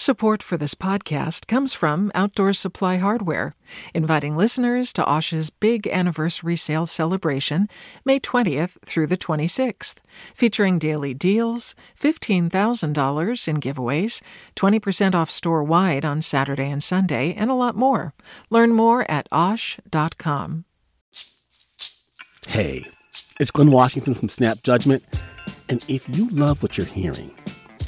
Support for this podcast comes from Outdoor Supply Hardware, inviting listeners to Osh's big anniversary sale celebration, May 20th through the 26th, featuring daily deals, $15,000 in giveaways, 20% off store wide on Saturday and Sunday, and a lot more. Learn more at osh.com. Hey, it's Glynn Washington from Snap Judgment, and if you love what you're hearing,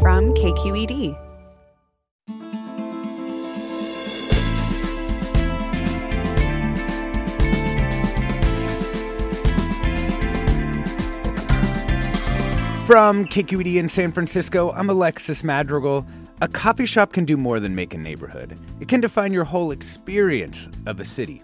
from KQED. From KQED in San Francisco, I'm Alexis Madrigal. A coffee shop can do more than make a neighborhood. It can define your whole experience of a city.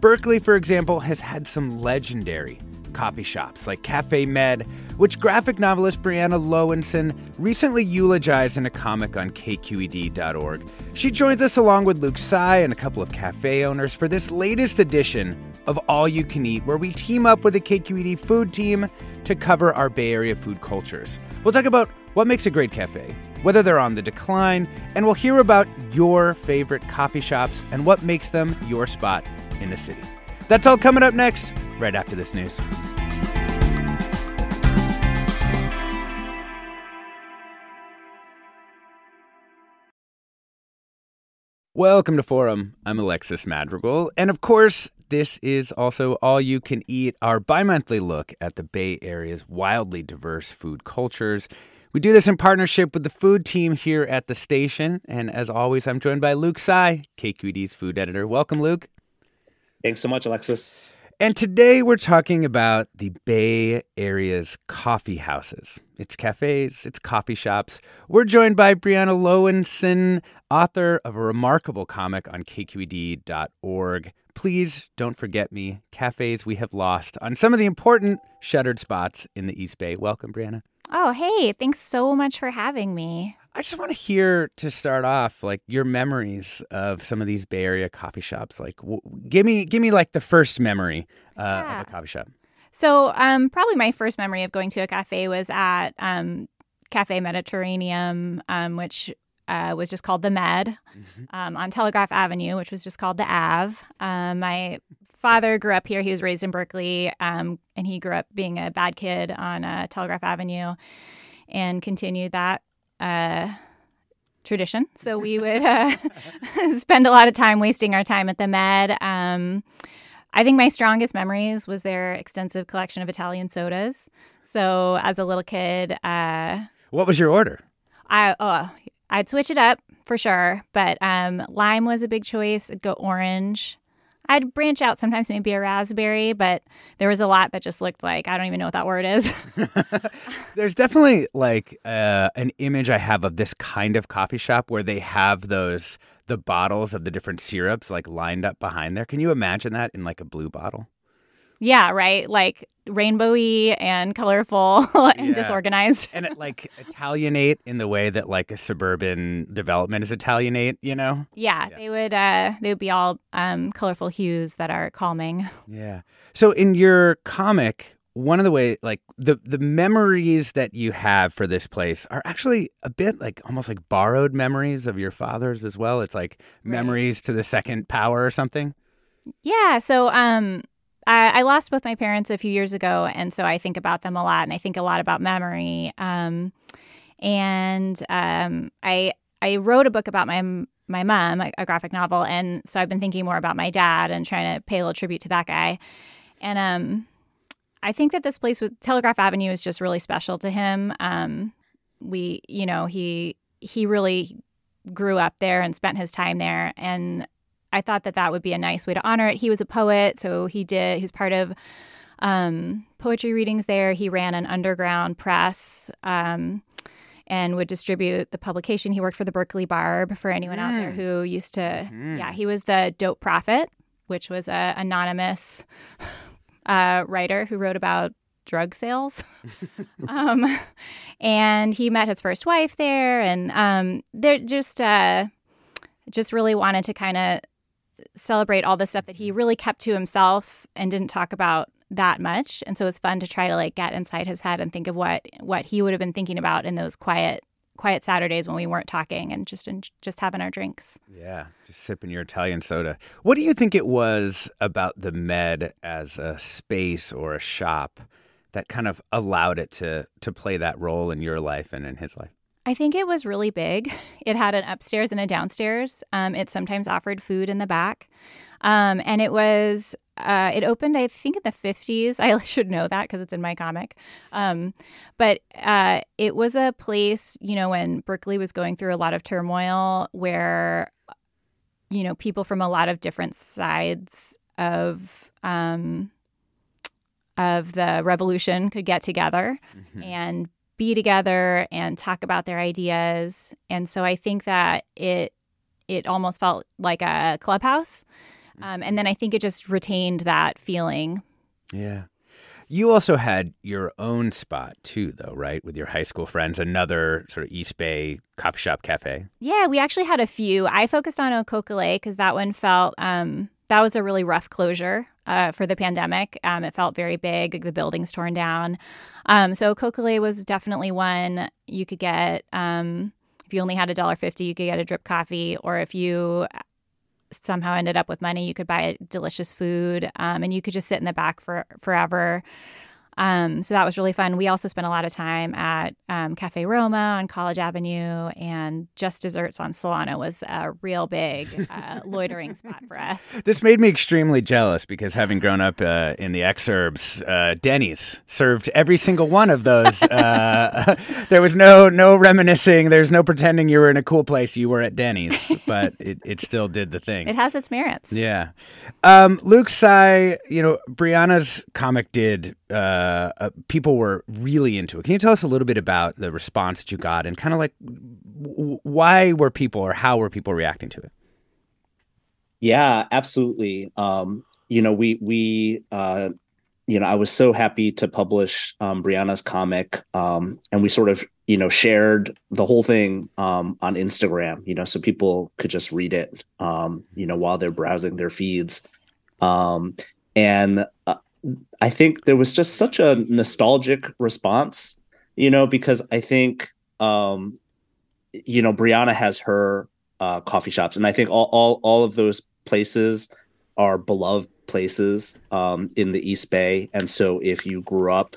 Berkeley, for example, has had some legendary coffee shops like Cafe Med, which graphic novelist Briana Loewinsohn recently eulogized in a comic on kqed.org. She joins us along with Luke Tsai and a couple of cafe owners for this latest edition of All You Can Eat, where we team up with the KQED food team to cover our Bay Area food cultures. We'll talk about what makes a great cafe, whether they're on the decline, and we'll hear about your favorite coffee shops and what makes them your spot in the city. That's all coming up next, right after this news. Welcome to Forum. I'm Alexis Madrigal. And of course, this is also All You Can Eat, our bi monthly look at the Bay Area's wildly diverse food cultures. We do this in partnership with the food team here at the station. And as always, I'm joined by Luke Tsai, KQED's food editor. Welcome, Luke. Thanks so much, Alexis. And today we're talking about the Bay Area's coffee houses. It's cafes, it's coffee shops. We're joined by Briana Loewinsohn, author of a remarkable comic on kqed.org. Please don't forget me, cafes we have lost on some of the important shuttered spots in the East Bay. Welcome, Briana. Oh, hey, thanks so much for having me. I just want to hear to start off like your memories of some of these Bay Area coffee shops. Like, w- give me, give me like the first memory uh, yeah. of a coffee shop. So, um, probably my first memory of going to a cafe was at um, Caffe Mediterraneum, um, which uh, was just called the Med mm-hmm. um, on Telegraph Avenue, which was just called the Ave. Um, my father grew up here. He was raised in Berkeley, um, and he grew up being a bad kid on uh, Telegraph Avenue and continued that uh, tradition. So we would uh, spend a lot of time wasting our time at the Med. Um, I think my strongest memories was their extensive collection of Italian sodas. So as a little kid, uh, what was your order? I oh, I'd switch it up for sure, but um, lime was a big choice. I'd go orange. I'd branch out sometimes maybe a raspberry, but there was a lot that just looked like I don't even know what that word is. There's definitely like uh, an image I have of this kind of coffee shop where they have those the bottles of the different syrups like lined up behind there. Can you imagine that in like a blue bottle? Yeah, right. Like rainbowy and colorful and yeah. disorganized. and it, like Italianate in the way that like a suburban development is Italianate, you know? Yeah, yeah. they would uh they would be all um colorful hues that are calming. Yeah. So in your comic, one of the way like the the memories that you have for this place are actually a bit like almost like borrowed memories of your father's as well. It's like right. memories to the second power or something. Yeah, so um I, I, lost both my parents a few years ago, and so I think about them a lot, and I think a lot about memory. Um, and um, I I wrote a book about my my mom, a, graphic novel, and so I've been thinking more about my dad and trying to pay a little tribute to that guy. And um, I think that this place with Telegraph Avenue is just really special to him. Um, we, you know, he he really grew up there and spent his time there, and I thought that that would be a nice way to honor it. He was a poet, so he did. He's part of um, poetry readings there. He ran an underground press, um, and would distribute the publication. He worked for the Berkeley Barb for anyone out there Mm. who used to, Mhm. yeah, he was the Dope Prophet, which was a anonymous uh, writer who wrote about drug sales. um, and he met his first wife there, and um, they're just uh, just really wanted to kind of celebrate all the stuff that he mm-hmm. really kept to himself and didn't talk about that much. And so it was fun to try to like get inside his head and think of what what he would have been thinking about in those quiet quiet Saturdays when we weren't talking and just in, just having our drinks. Yeah, just sipping your Italian soda. What do you think it was about the Med as a space or a shop that kind of allowed it to to play that role in your life and in his life? I think it was really big. It had an upstairs and a downstairs. Um, it sometimes offered food in the back. Um, and it was, uh, it opened, I think, in the 50s. I should know that because it's in my comic. Um, but uh, it was a place, you know, when Berkeley was going through a lot of turmoil where, you know, people from a lot of different sides of, um, of the revolution could get together and be together and talk about their ideas. And so I think that it it almost felt like a clubhouse. Um, and then I think it just retained that feeling. Yeah. You also had your own spot too, though, right? With your high school friends, another sort of East Bay coffee shop cafe. Yeah, we actually had a few. I focused on Au Coquelet because that one felt um, that was a really rough closure uh, for the pandemic. Um, it felt very big. The building's torn down. Um, so Au Coquelet was definitely one you could get. Um, if you only had a dollar fifty, you could get a drip coffee, or if you somehow ended up with money, you could buy delicious food, um, and you could just sit in the back for forever. Um, so that was really fun. We also spent a lot of time at um, Cafe Roma on College Avenue, and Just Desserts on Solano was a real big uh, loitering spot for us. This made me extremely jealous because having grown up uh, in the exurbs, uh, Denny's served every single one of those. Uh, there was no no reminiscing. There's no pretending you were in a cool place. You were at Denny's, but it, it still did the thing. It has its merits. Yeah. Um, Luke Tsai, you know, Briana's comic did, uh, uh, people were really into it. Can you tell us a little bit about the response that you got and kind of like w- why were people or how were people reacting to it? Yeah, absolutely. Um, you know, we we uh, you know, I was so happy to publish um, Briana's comic, um, and we sort of you know shared the whole thing um, on Instagram. You know, so people could just read it, um, you know, while they're browsing their feeds. Um, and uh, I think there was just such a nostalgic response, you know, because I think um, you know Briana has her uh, coffee shops, and I think all all all of those places are beloved places um, in the East Bay. And so, if you grew up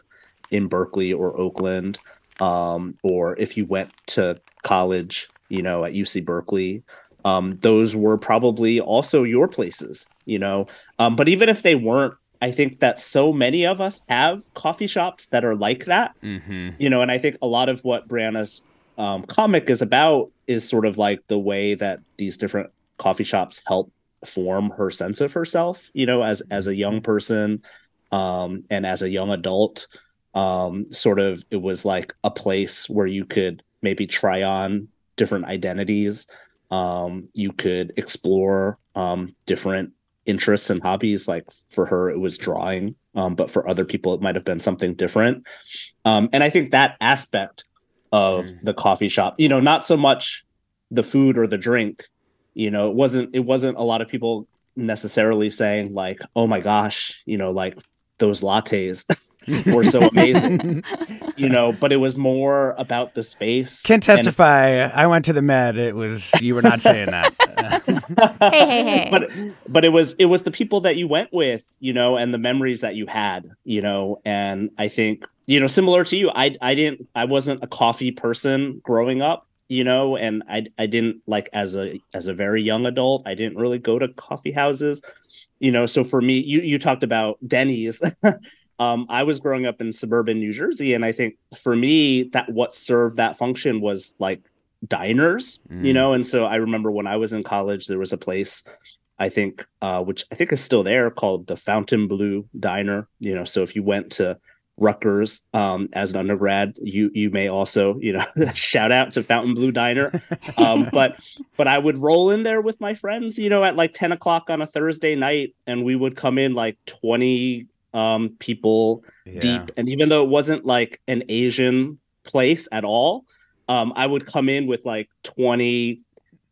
in Berkeley or Oakland, um, or if you went to college, you know, at UC Berkeley, um, those were probably also your places, you know. Um, but even if they weren't, I think that so many of us have coffee shops that are like that. Mm-hmm. you know and i think a lot of what brianna's um, comic is about is sort of like the way that these different coffee shops help form her sense of herself you know as as a young person um and as a young adult. Um sort of it was like a place where you could maybe try on different identities. Um you could explore um different interests and hobbies like for her it was drawing um but for other people it might have been something different um and i think that aspect of Mm. the coffee shop you know not so much the food or the drink you know it wasn't it wasn't a lot of people necessarily saying like oh my gosh you know like those lattes were so amazing you know but it was more about the space Can and- testify. I went to the Med. It was you were not saying that. Hey, hey, hey. but but it was it was the people that you went with you know and the memories that you had you know and i think you know similar to you i i didn't i wasn't a coffee person growing up you know and i i didn't like as a as a very young adult i didn't really go to coffee houses you know so for me you you talked about denny's um i was growing up in suburban new jersey and i think for me that what served that function was like diners you Mm. know and so i remember when i was in college there was a place i think uh which i think is still there called the fountain blue diner you know so if you went to Rutgers um, as an undergrad. You you may also you know shout out to Fountain Blue Diner, um, but but I would roll in there with my friends, you know, at like ten o'clock on a Thursday night, and we would come in like twenty um, people yeah. deep, and even though it wasn't like an Asian place at all, um, I would come in with like twenty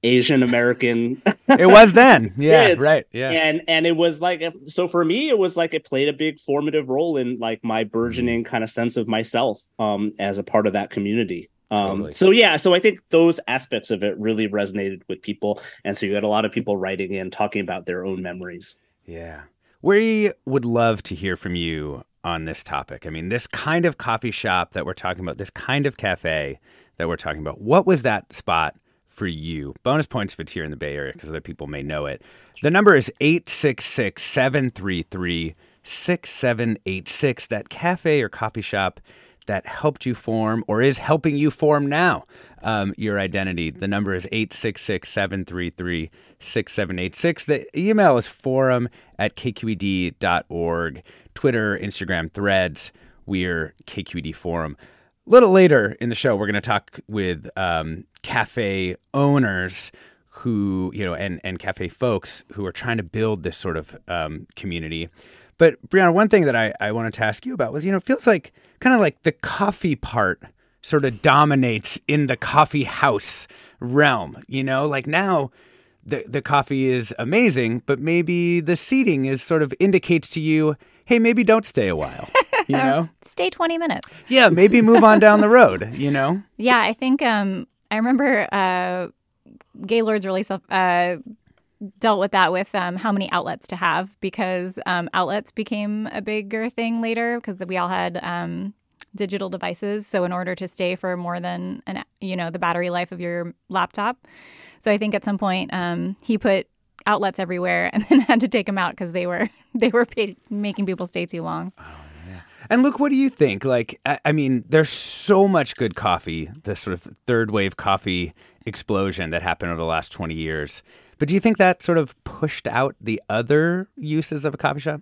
Asian American. it was then, yeah, right, yeah, and and it was like so for me, it was like it played a big formative role in like my burgeoning kind of sense of myself um, as a part of that community. Um, totally. So yeah, so I think those aspects of it really resonated with people, and so you had a lot of people writing in talking about their own memories. Yeah, we would love to hear from you on this topic. I mean, this kind of coffee shop that we're talking about, this kind of cafe that we're talking about. What was that spot? For you. Bonus points if it's here in the Bay Area because other people may know it. The number is 866 733 6786. That cafe or coffee shop that helped you form or is helping you form now um, your identity. The number is 866 733 6786. The email is forum at kqed.org. Twitter, Instagram, threads. We're KQED Forum. A little later in the show, we're going to talk with um, cafe owners who, you know, and, and cafe folks who are trying to build this sort of um, community. But Briana, one thing that I, I wanted to ask you about was, you know, it feels like kind of like the coffee part sort of dominates in the coffee house realm, you know, like now the, the coffee is amazing, but maybe the seating is sort of indicates to you, hey, maybe don't stay a while. You know, stay twenty minutes. Yeah, maybe move on down the road. You know. Yeah, I think um, I remember uh, Gaylord's really uh, dealt with that with um, how many outlets to have because um, outlets became a bigger thing later because we all had um, digital devices. So in order to stay for more than an you know the battery life of your laptop, so I think at some point um, he put outlets everywhere and then had to take them out because they were they were making people stay too long. Oh. And look, what do you think? Like, I, I mean, there's so much good coffee, this sort of third wave coffee explosion that happened over the last 20 years. But do you think that sort of pushed out the other uses of a coffee shop?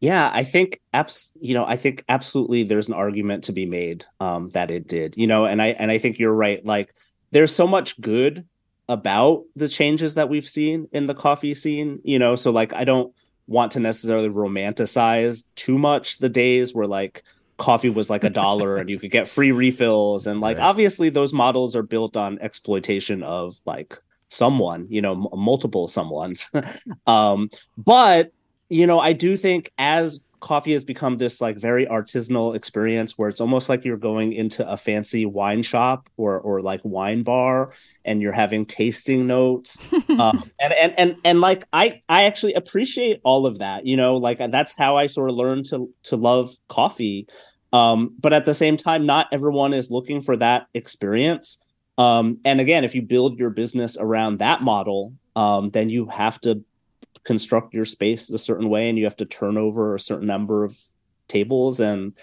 Yeah, I think abs- you know, I think absolutely there's an argument to be made um, that it did. You know, and I and I think you're right. Like there's so much good about the changes that we've seen in the coffee scene, you know, so like I don't want to necessarily romanticize too much the days where like coffee was like a dollar and you could get free refills and like right. obviously those models are built on exploitation of like someone, you know, m- multiple someones. um but you know, I do think as coffee has become this like very artisanal experience where it's almost like you're going into a fancy wine shop or or like wine bar and you're having tasting notes. Um, and, and and and like i i actually appreciate all of that you know like that's how i sort of learned to to love coffee. Um, but at the same time not everyone is looking for that experience. Um, and again if you build your business around that model um, then you have to construct your space a certain way and you have to turn over a certain number of tables. And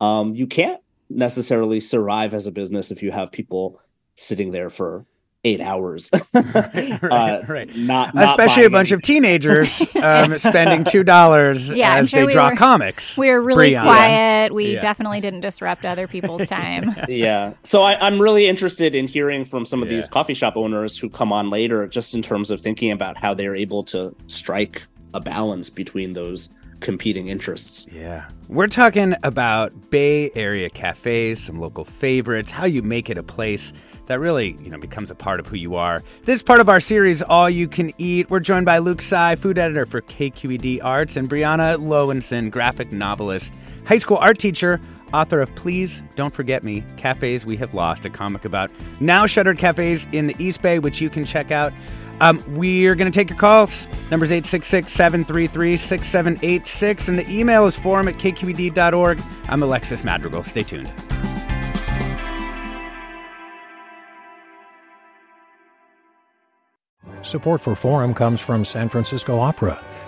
um, you can't necessarily survive as a business if you have people sitting there for eight hours. right, uh, right. Not, not especially a bunch anything. of teenagers um, spending two dollars yeah, as sure they we draw were, comics. We were really Briana. quiet. We yeah. definitely didn't disrupt other people's time. yeah. So I, am really interested in hearing from some of yeah. these coffee shop owners who come on later, just in terms of thinking about how they're able to strike a balance between those competing interests. Yeah. We're talking about Bay Area cafes, some local favorites, how you make it a place that really, you know, becomes a part of who you are. This part of our series, All You Can Eat. We're joined by Luke Tsai, food editor for KQED Arts, and Briana Loewinsohn, graphic novelist, high school art teacher, author of Please Don't Forget Me Cafes We Have Lost, a comic about now shuttered cafes in the East Bay, which you can check out. Um, we're going to take your calls. Number's 866 733 6786, and the email is forum at kqed.org. I'm Alexis Madrigal. Stay tuned. Support for Forum comes from San Francisco Opera.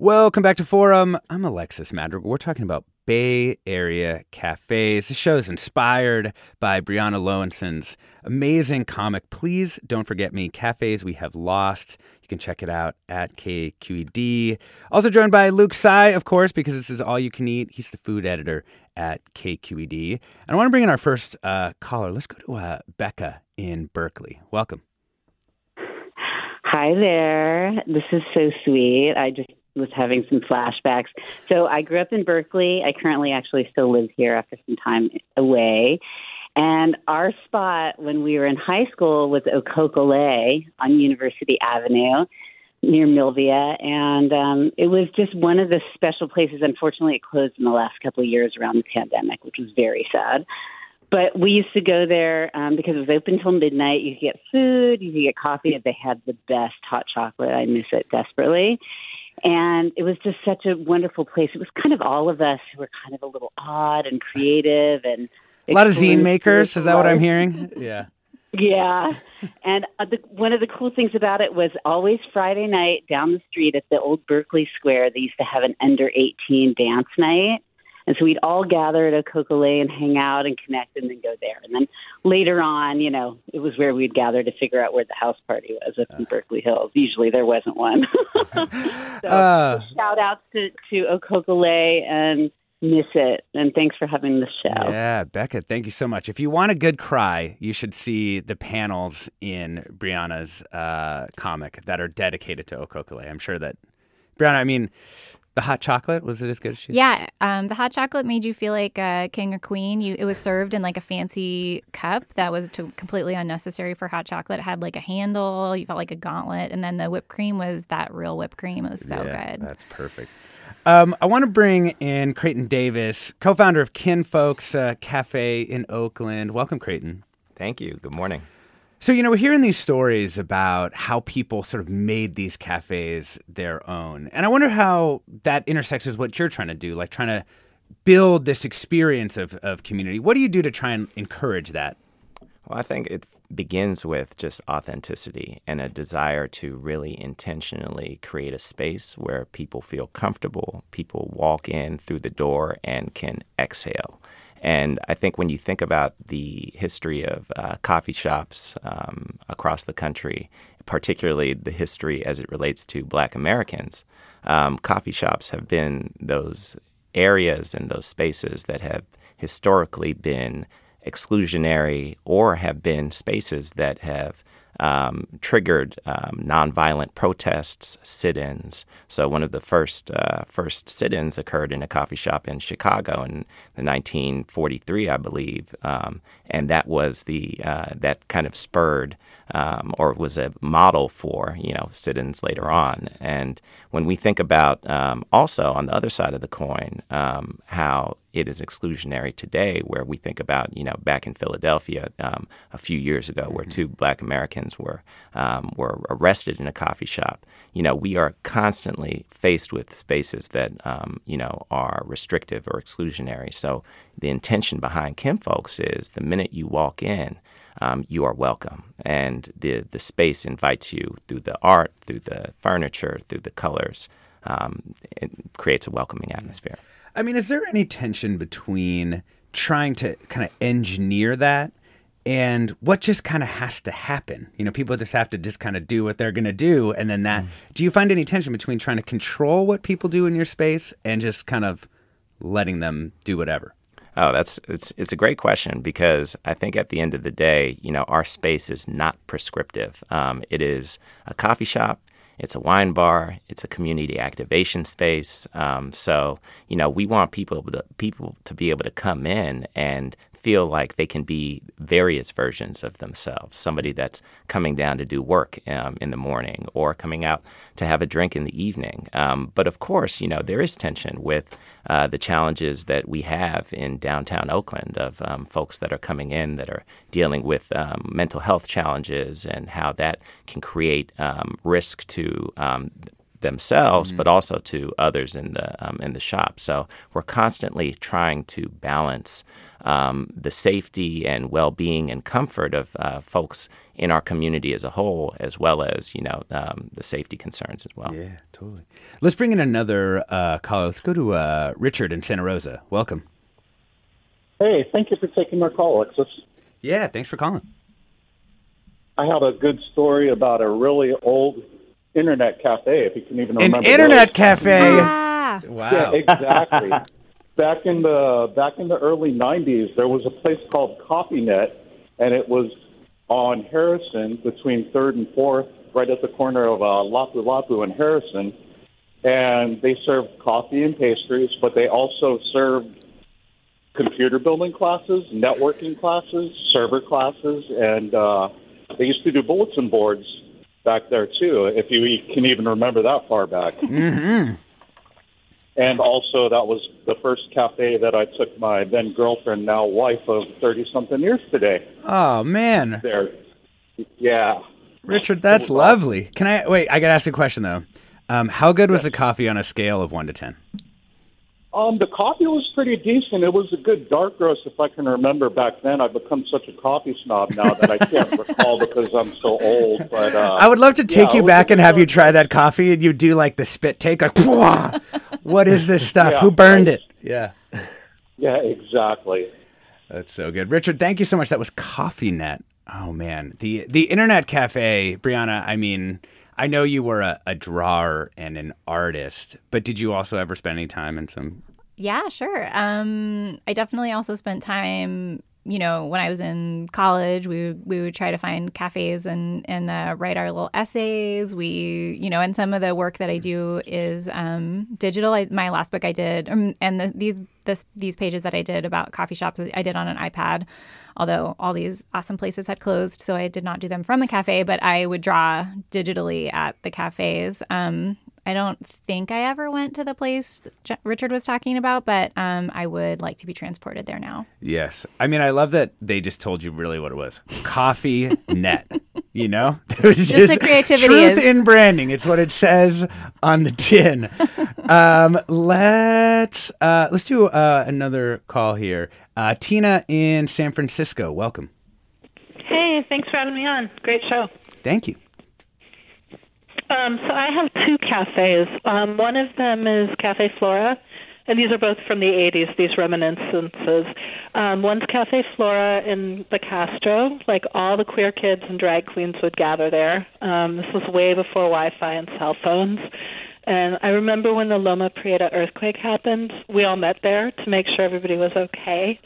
Welcome back to Forum. I'm Alexis Madrigal. We're talking about Bay Area cafes. This show is inspired by Briana Loewinsohn's amazing comic. Please don't forget me, Cafes We Have Lost. You can check it out at KQED. Also joined by Luke Tsai, of course, because this is all you can eat. He's the food editor at KQED. And I want to bring in our first uh, caller. Let's go to uh, Becca in Berkeley. Welcome. Hi there. This is so sweet. I just was having some flashbacks. So I grew up in Berkeley. I currently actually still live here after some time away. And our spot when we were in high school was Au Coquelet on University Avenue near Milvia. And um, it was just one of the special places. Unfortunately, it closed in the last couple of years around the pandemic, which was very sad. But we used to go there um, because it was open until midnight. You could get food, you could get coffee. They had the best hot chocolate. I miss it desperately. And it was just such a wonderful place. It was kind of all of us who were kind of a little odd and creative and a lot of zine makers. Is that what I'm hearing? Yeah. Yeah, and uh, the, one of the cool things about it was always Friday night down the street at the old Berkeley Square. They used to have an under 18 dance night, and so we'd all gather at Au Coquelet and hang out and connect and then go there. And then later on, you know, it was where we'd gather to figure out where the house party was up in Berkeley Hills. Usually there wasn't one. so uh, shout outs to, to Au Coquelet and miss it. And thanks for having the show. Yeah, Becca, thank you so much. If you want a good cry, you should see the panels in Briana's uh, comic that are dedicated to Au Coquelet. I'm sure that Briana, I mean, the hot chocolate was it as good as she? Yeah, um, the hot chocolate made you feel like a king or queen. You it was served in like a fancy cup that was to, completely unnecessary for hot chocolate. It had like a handle. You felt like a gauntlet, and then the whipped cream was that real whipped cream. It was so yeah, good. That's perfect. Um, I want to bring in Creighton Davis, co-founder of Kinfolx uh, Cafe in Oakland. Welcome, Creighton. Thank you. Good morning. So, you know, we're hearing these stories about how people sort of made these cafes their own. And I wonder how that intersects with what you're trying to do, like trying to build this experience of, of community. What do you do to try and encourage that? Well, I think it begins with just authenticity and a desire to really intentionally create a space where people feel comfortable, people walk in through the door and can exhale. And I think when you think about the history of uh, coffee shops um, across the country, particularly the history as it relates to black Americans, um, coffee shops have been those areas and those spaces that have historically been exclusionary or have been spaces that have um, triggered um, nonviolent protests, sit-ins. So one of the first uh, first sit-ins occurred in a coffee shop in Chicago in the 1943, I believe, um, and that was the uh, that kind of spurred um, or was a model for you know sit-ins later on. And when we think about um, also on the other side of the coin um, how it is exclusionary today, where we think about you know back in Philadelphia um, a few years ago, where mm-hmm. two Black Americans were um, were arrested in a coffee shop. You know we are constantly faced with spaces that um, you know are restrictive or exclusionary. So the intention behind Kinfolx is the minute you walk in um, you are welcome. And the, the space invites you through the art, through the furniture, through the colors. Um, it creates a welcoming atmosphere. I mean, is there any tension between trying to kind of engineer that and what just kind of has to happen? You know, people just have to just kind of do what they're going to do. And then that, mm. do you find any tension between trying to control what people do in your space and just kind of letting them do whatever? Oh, that's it's it's a great question because I think at the end of the day, you know, our space is not prescriptive. Um, it is a coffee shop. it's a wine bar, it's a community activation space. Um, so you know, we want people to people to be able to come in and feel like they can be various versions of themselves. Somebody that's coming down to do work um, in the morning or coming out to have a drink in the evening. Um, but of course, you know, there is tension with uh, the challenges that we have in downtown Oakland of um, folks that are coming in that are dealing with um, mental health challenges and how that can create um, risk to um, themselves, mm-hmm. but also to others in the um, in the shop. So we're constantly trying to balance um, the safety and well-being and comfort of uh, folks in our community as a whole, as well as you know um, the safety concerns as well. Yeah, totally. Let's bring in another uh, caller. Let's go to uh, Richard in Santa Rosa. Welcome. Hey, thank you for taking my call, Alexis. Yeah, thanks for calling. I have a good story about a really old internet cafe, if you can even remember. An internet those. cafe. Ah. Wow. Yeah, exactly. back in the back in the early '90s, there was a place called CoffeeNet, and it was on Harrison between Third and Fourth, right at the corner of uh, Lapu Lapu and Harrison. And they served coffee and pastries, but they also served computer building classes, networking classes, server classes, and uh, they used to do bulletin boards back there too, if you can even remember that far back. Mm-hmm. And also, that was the first cafe that I took my then girlfriend, now wife of thirty something years today. Oh man, there, yeah, Richard, that's lovely. Can I wait? I got to ask a question though. Um, how good was the coffee on a scale of one to ten? Um, the coffee was pretty decent. It was a good dark roast, if I can remember back then. I've become such a coffee snob now that I can't recall because I'm so old. But uh, I would love to take yeah, you back and have you try that coffee, and you do like the spit take, like, what is this stuff? Yeah, Who burned it? Yeah. Yeah, exactly. That's so good, Richard. Thank you so much. That was Coffee Net. Oh man, the the Internet Cafe, Briana. I mean I know you were a, a drawer and an artist, but did you also ever spend any time in some? Yeah, sure. Um, I definitely also spent time you know, when I was in college, we we would try to find cafes and and uh, write our little essays. We, you know, and some of the work that I do is um, digital. I, my last book I did, um, and the, these this, these pages that I did about coffee shops, I did on an iPad. Although all these awesome places had closed, so I did not do them from the cafe, but I would draw digitally at the cafes. Um, I don't think I ever went to the place Richard was talking about, but um, I would like to be transported there now. Yes. I mean, I love that they just told you really what it was Coffee Net. You know? It was just, just the creativity. Truth is... in branding. It's what it says on the tin. um, let's, uh, let's do uh, another call here. Uh, Tina in San Francisco, welcome. Hey, thanks for having me on. Great show. Thank you. Um, so I have two cafes. Um, one of them is Cafe Flora, and these are both from the 80s, these reminiscences. Um, one's Cafe Flora in the Castro. Like all the queer kids and drag queens would gather there. Um, this was way before Wi Fi and cell phones. And I remember when the Loma Prieta earthquake happened, we all met there to make sure everybody was okay.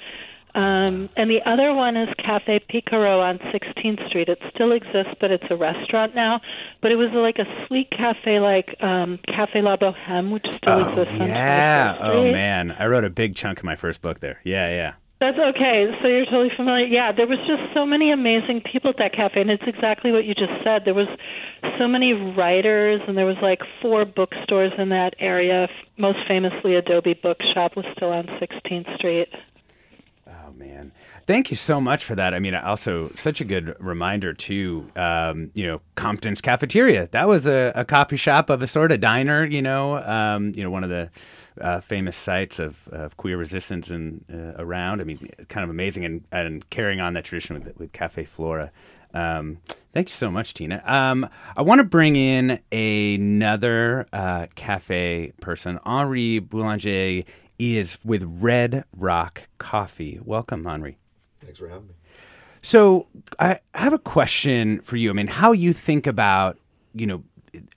Um, and the other one is Cafe Picaro on 16th Street. It still exists, but it's a restaurant now. But it was like a sweet cafe, like um, Cafe La Boheme, which still oh, exists. Yeah. oh man, I wrote a big chunk of my first book there. Yeah, yeah. That's okay. So you're totally familiar. Yeah, there was just so many amazing people at that cafe, and it's exactly what you just said. There was so many writers, and there was like four bookstores in that area. Most famously, Adobe Bookshop was still on 16th Street Oh man. Thank you so much for that. I mean, also such a good reminder too. Um, you know, Compton's Cafeteria. That was a, a, coffee shop of a sort of diner. You know, um, you know, one of the uh, famous sites of, of queer resistance and uh, around. I mean, kind of amazing and, and carrying on that tradition with with Cafe Flora. Um, thank you so much, Tina. Um, I want to bring in another uh, cafe person, Henri Boulanger is with Red Rock Coffee. Welcome, Henri. Thanks for having me. So I have a question for you. I mean, how you think about, you know,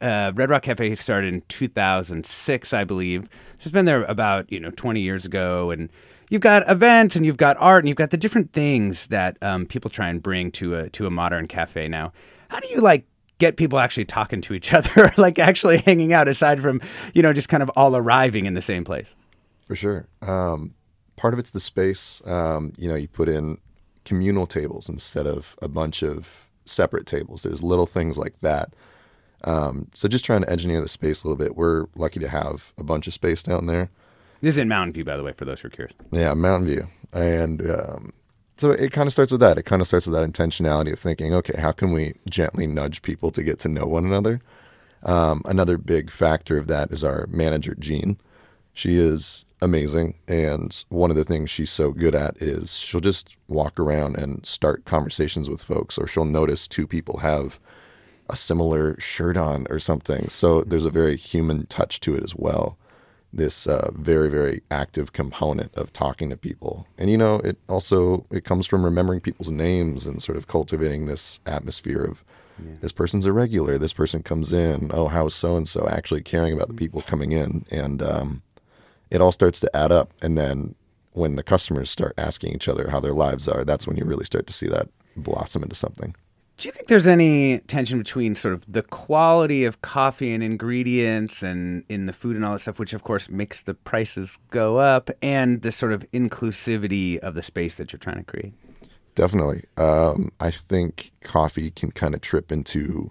uh, Red Rock Cafe started in 2006, I believe. So it's been there about, you know, 20 years ago. And you've got events and you've got art and you've got the different things that um, people try and bring to a, to a modern cafe now. How do you like get people actually talking to each other, like actually hanging out, aside from you know just kind of all arriving in the same place? For sure. Um, part of it's the space. Um, you know, you put in communal tables instead of a bunch of separate tables. There's little things like that. Um, so just trying to engineer the space a little bit. We're lucky to have a bunch of space down there. This is in Mountain View, by the way, for those who are curious. Yeah, Mountain View, and um, so it kind of starts with that. It kind of starts with that intentionality of thinking, okay, how can we gently nudge people to get to know one another? Um, another big factor of that is our manager, Jean. She is amazing. And one of the things she's so good at is she'll just walk around and start conversations with folks, or she'll notice two people have a similar shirt on or something. So there's a very human touch to it as well. This uh, very very active component of talking to people, and you know, it also it comes from remembering people's names and sort of cultivating this atmosphere of yeah. this person's a regular, this person comes in, oh how's so and so, actually caring about the people coming in, and um, it all starts to add up. And then when the customers start asking each other how their lives are, that's when you really start to see that blossom into something. Do you think there's any tension between sort of the quality of coffee and ingredients and in the food and all that stuff, which of course makes the prices go up, and the sort of inclusivity of the space that you're trying to create? Definitely. Um, I think coffee can kind of trip into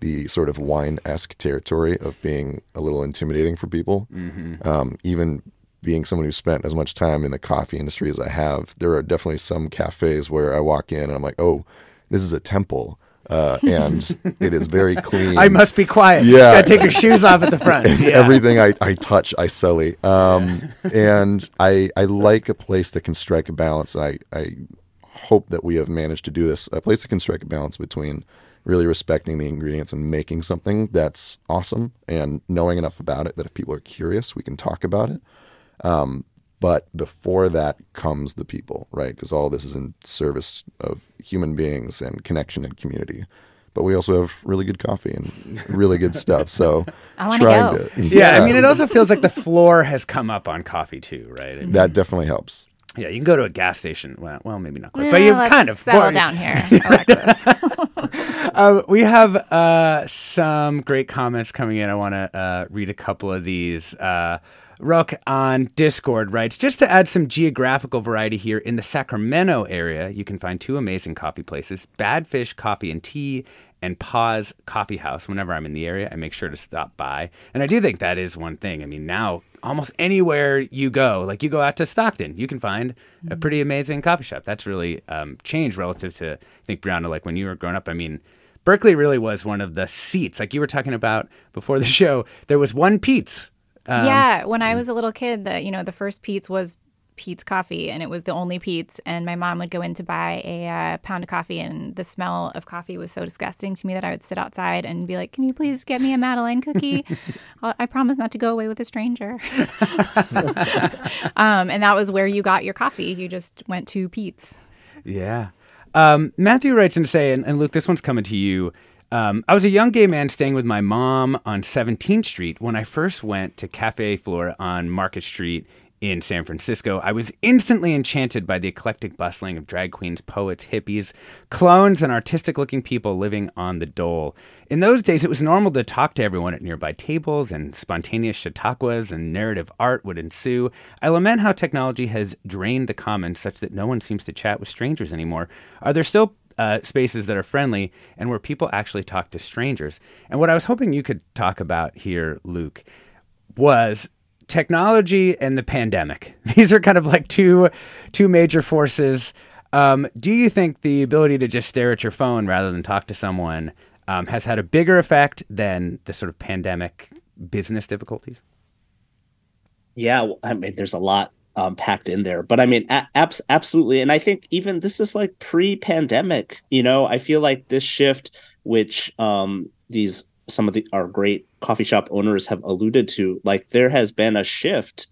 the sort of wine esque territory of being a little intimidating for people. Mm-hmm. Um, even being someone who spent as much time in the coffee industry as I have, there are definitely some cafes where I walk in and I'm like, oh, this is a temple. Uh, and it is very clean. I must be quiet. Yeah, gotta take your shoes off at the front. Yeah. Everything I, I touch, I sully. Um, and I I like a place that can strike a balance. I I hope that we have managed to do this. A place that can strike a balance between really respecting the ingredients and making something that's awesome and knowing enough about it that if people are curious, we can talk about it. Um, but before that comes the people, right? Because all this is in service of human beings and connection and community. But we also have really good coffee and really good stuff. So I trying go. to, yeah, yeah, I mean, it also feels like the floor has come up on coffee too, right? I mean, that definitely helps. Yeah, you can go to a gas station. Well, well maybe not quite, yeah, but you kind of settle boring. down here. uh, we have uh, some great comments coming in. I want to uh, read a couple of these. Rook on Discord writes Just to add some geographical variety here, in the Sacramento area, you can find two amazing coffee places Badfish Coffee and Tea and Pause Coffee House. Whenever I'm in the area, I make sure to stop by. And I do think that is one thing. I mean, now almost anywhere you go, like you go out to Stockton, you can find a pretty amazing coffee shop. That's really um, changed relative to, I think, Briana, like when you were growing up. I mean, Berkeley really was one of the seats, like you were talking about before the show. There was one Pete's. Um, yeah, when I was a little kid, the you know the first Pete's was Pete's coffee, and it was the only Pete's. And my mom would go in to buy a uh, pound of coffee, and the smell of coffee was so disgusting to me that I would sit outside and be like, "Can you please get me a Madeleine cookie? I promise not to go away with a stranger." um, and that was where you got your coffee. You just went to Pete's. Yeah. Um, Matthew writes in to say, and, and Luke, this one's coming to you. Um, I was a young gay man staying with my mom on 17th Street when I first went to Cafe Flora on Market Street in San Francisco, I was instantly enchanted by the eclectic bustling of drag queens, poets, hippies, clones, and artistic looking people living on the dole. In those days, it was normal to talk to everyone at nearby tables, and spontaneous chautauquas and narrative art would ensue. I lament how technology has drained the commons such that no one seems to chat with strangers anymore. Are there still uh, spaces that are friendly and where people actually talk to strangers? And what I was hoping you could talk about here, Luke, was technology and the pandemic. These are kind of like two two major forces. Um, do you think the ability to just stare at your phone rather than talk to someone um, has had a bigger effect than the sort of pandemic business difficulties? Yeah, I mean, there's a lot um, packed in there, but I mean, a- abs- absolutely. And I think even this is like pre-pandemic. You know, I feel like this shift, which um, these some of the our great coffee shop owners have alluded to like there has been a shift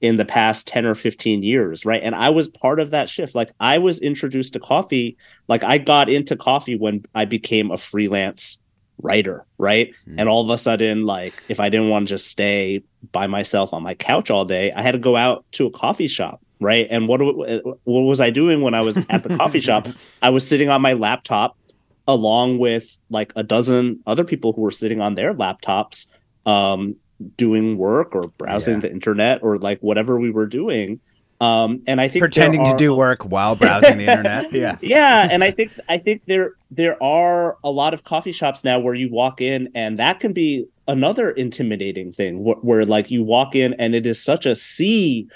in the past 10 or 15 years right and i was part of that shift like i was introduced to coffee like i got into coffee when i became a freelance writer right mm. and all of a sudden like if i didn't want to just stay by myself on my couch all day i had to go out to a coffee shop right and what what was i doing when i was at the coffee shop i was sitting on my laptop along with like a dozen other people who were sitting on their laptops um, doing work or browsing Yeah. the internet or like whatever we were doing. Um, and I think Pretending to do work while browsing the internet. Yeah. yeah, and I think I think there there are a lot of coffee shops now where you walk in and that can be another intimidating thing where, where like you walk in and it is such a sea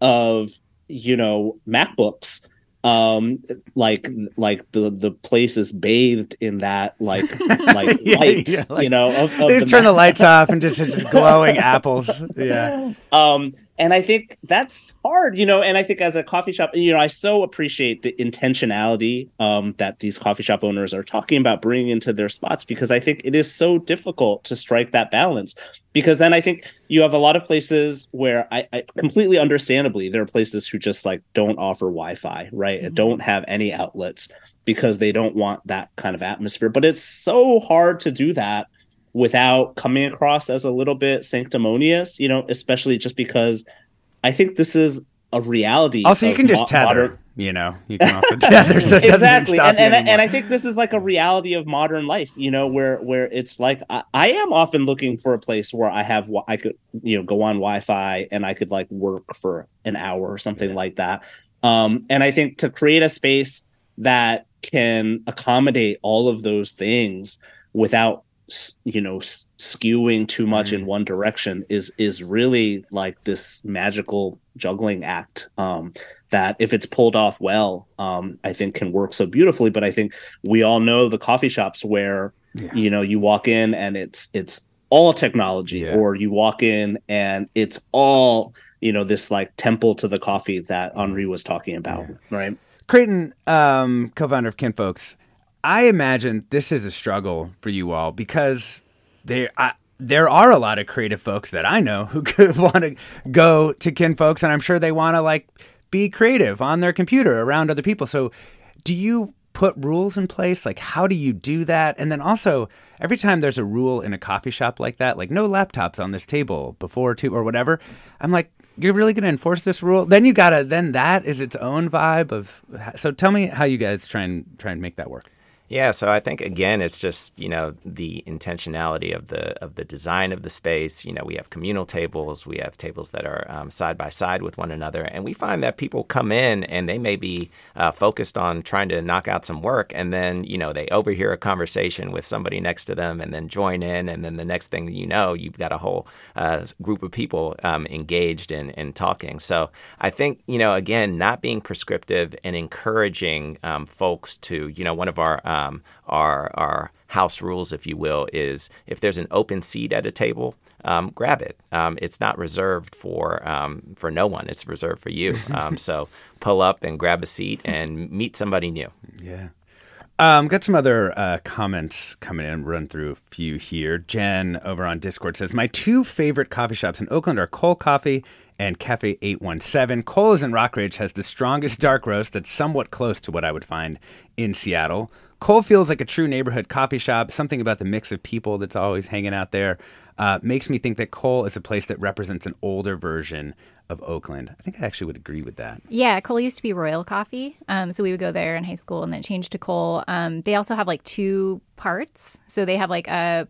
of you know MacBooks um like like the the place is bathed in that like like Yeah, light yeah, you know of, of They just turn the lights off and just it's just glowing apples. Yeah. um and i think that's hard you know and i think as a coffee shop you know i so appreciate the intentionality um that these coffee shop owners are talking about bringing into their spots because i think it is so difficult to strike that balance. Because then i think you have a lot of places where i, I completely understandably there are places who just like don't offer wi-fi right? And don't have any outlets because they don't want that kind of atmosphere. But it's so hard to do that without coming across as a little bit sanctimonious, you know, especially just because I think this is a reality. Also, you can just mo- tether. modern- You know, you can also tether. So it doesn't exactly, stop and and, and I think this is like a reality of modern life, you know, where where it's like I, I am often looking for a place where I have I could you know go on Wi-Fi and I could like work for an hour or something like that. Um, and I think to create a space that can accommodate all of those things without you know skewing too much in one direction is is really like this magical juggling act um that if it's pulled off well um i think can work so beautifully. But i think we all know the coffee shops where you know you walk in and it's it's all technology or you walk in and it's all you know this like temple to the coffee that henri was talking about right? Creighton, um, co-founder of Kinfolx, I imagine this is a struggle for you all because there, I, there are a lot of creative folks that I know who could want to go to Kinfolx, and I'm sure they want to like be creative on their computer around other people. So, do you put rules in place? Like, how do you do that? And then also, every time there's a rule in a coffee shop like that, like no laptops on this table before two or whatever, I'm like, you're really going to enforce this rule? Then you gotta. Then that is its own vibe of. So tell me how you guys try and try and make that work. Yeah, so I think again, it's just you know the intentionality of the of the design of the space. You know, we have communal tables, we have tables that are um, side by side with one another, and we find that people come in and they may be uh, focused on trying to knock out some work, and then you know they overhear a conversation with somebody next to them, and then join in, and then the next thing you know, you've got a whole uh, group of people um, engaged in in talking. So I think you know again, not being prescriptive and encouraging um, folks to you know one of our um, our our house rules, if you will, is if there's an open seat at a table, um, grab it. Um, it's not reserved for um, for no one. It's reserved for you. Um, so pull up and grab a seat and meet somebody new. Yeah. Um, got some other uh, comments coming in. Run through a few here. Jen over on Discord says my two favorite coffee shops in Oakland are Cole Coffee and Cafe 817. Cole is in Rockridge has the strongest dark roast that's somewhat close to what I would find in Seattle. Cole feels like a true neighborhood coffee shop. Something about the mix of people that's always hanging out there uh, makes me think that Cole is a place that represents an older version of Oakland. I think I actually would agree with that. Yeah, Cole used to be Royal Coffee. Um, so we would go there in high school and then change to Cole. Um, they also have like two parts. So they have like a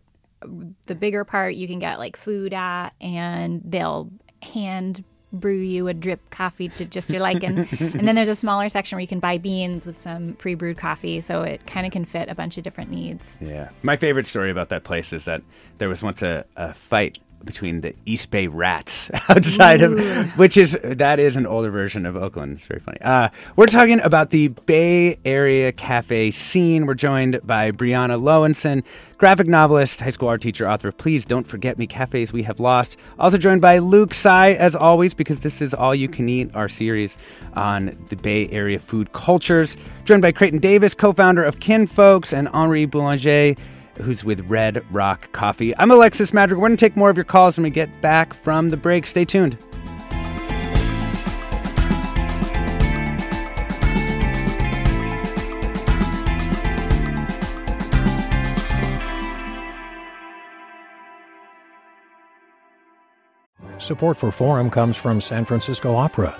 the bigger part you can get like food at, and they'll hand brew you a drip coffee to just your liking. and then there's a smaller section where you can buy beans with some pre brewed coffee. So it kind of can fit a bunch of different needs. Yeah. My favorite story about that place is that there was once a, a fight between the East Bay Rats outside Ooh. of, which is, that is an older version of Oakland. It's very funny. Uh, we're talking about the Bay Area cafe scene. We're joined by Briana Loewinsohn, graphic novelist, high school art teacher, author of Please Don't Forget Me Cafes We Have Lost. Also joined by Luke Tsai, as always, because this is All You Can Eat, our series on the Bay Area food cultures. Joined by Creighton Davis, co founder of Kinfolx, and Henri Boulanger who's with Red Rock Coffee. I'm Alexis Madrigal. We're going to take more of your calls when we get back from the break. Stay tuned. Support for Forum comes from San Francisco Opera.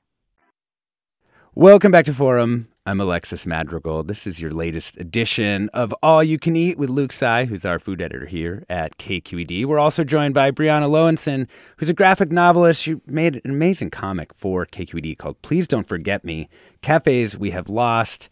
Welcome back to Forum. I'm Alexis Madrigal. This is your latest edition of All You Can Eat with Luke Tsai, who's our food editor here at KQED. We're also joined by Briana Loewinsohn, who's a graphic novelist. She made an amazing comic for KQED called Please Don't Forget Me Cafes We Have Lost.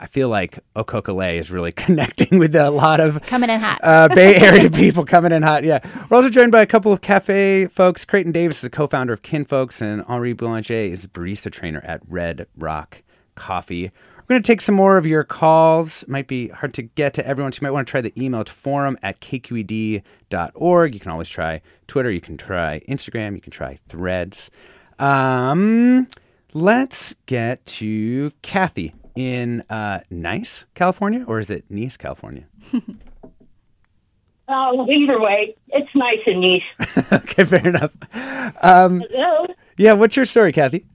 I feel like Okokole is really connecting with a lot of coming in hot uh, Bay Area people coming in hot. Yeah, we're also joined by a couple of cafe folks. Creighton Davis is a co-founder of Kinfolx, and Henri Boulanger is barista trainer at Red Rock Coffee. We're going to take some more of your calls. Might be hard to get to everyone, so you might want to try the email to forum at kqed.org. You can always try Twitter. You can try Instagram. You can try Threads. Um, let's get to Kathy in uh, Nice, California, or is it Nice, California? Oh, either way, it's nice and nice. okay, fair enough. Um, Hello. yeah, what's your story, Kathy?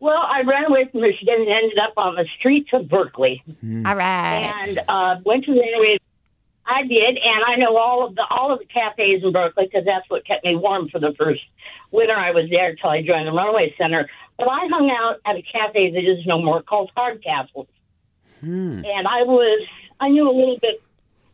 Well, I ran away from Michigan and ended up on the streets of Berkeley. All right. And uh, went to the area. I did, and I know all of the all of the cafes in Berkeley because that's what kept me warm for the first winter I was there until I joined the Runaway Center. But I hung out at a cafe that is no more called Hardcastle, Hmm. and I was I knew a little bit,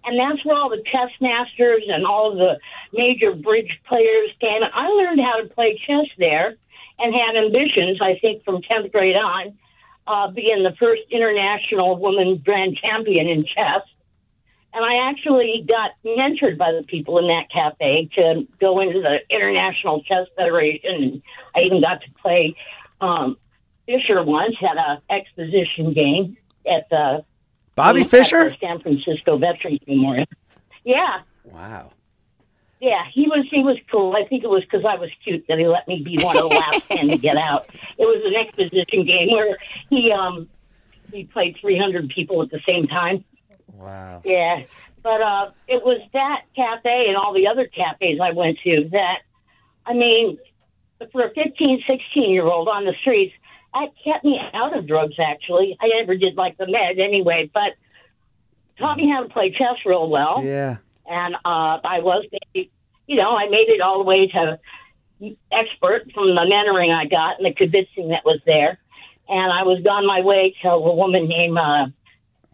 and that's where all the chess masters and all the major bridge players came. I learned how to play chess there, and had ambitions. I think from tenth grade on, uh, being the first international woman grand champion in chess. And I actually got mentored by the people in that cafe to go into the International Chess Federation. And I even got to play um, Fischer once had a exposition game at the Bobby at Fischer? the San Francisco Veterans Memorial. Yeah, Wow. yeah, he was he was cool. I think it was because I was cute that he let me be one of the last ten to get out. It was an exposition game where he um he played three hundred people at the same time. Wow. Yeah, but uh, it was that cafe and all the other cafes I went to that, I mean, for a 15, 16 year old on the streets, that kept me out of drugs, actually. I never did like the med anyway, but taught me how to play chess real well. Yeah. And uh, I was, you know, I made it all the way to expert from the mentoring I got and the convincing that was there. And I was on my way to a woman named, uh,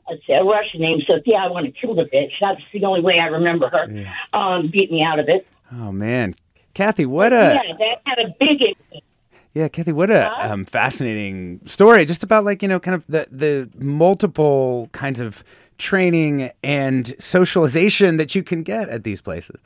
let's say, a Russian named Sophia. I want to kill the bitch. That's the only way I remember her. Um, beat me out of it. Oh man, Kathy, what a yeah, that had a big impact. yeah, Kathy, what a um, fascinating story. Just about like you know, kind of the the multiple kinds of training and socialization that you can get at these places.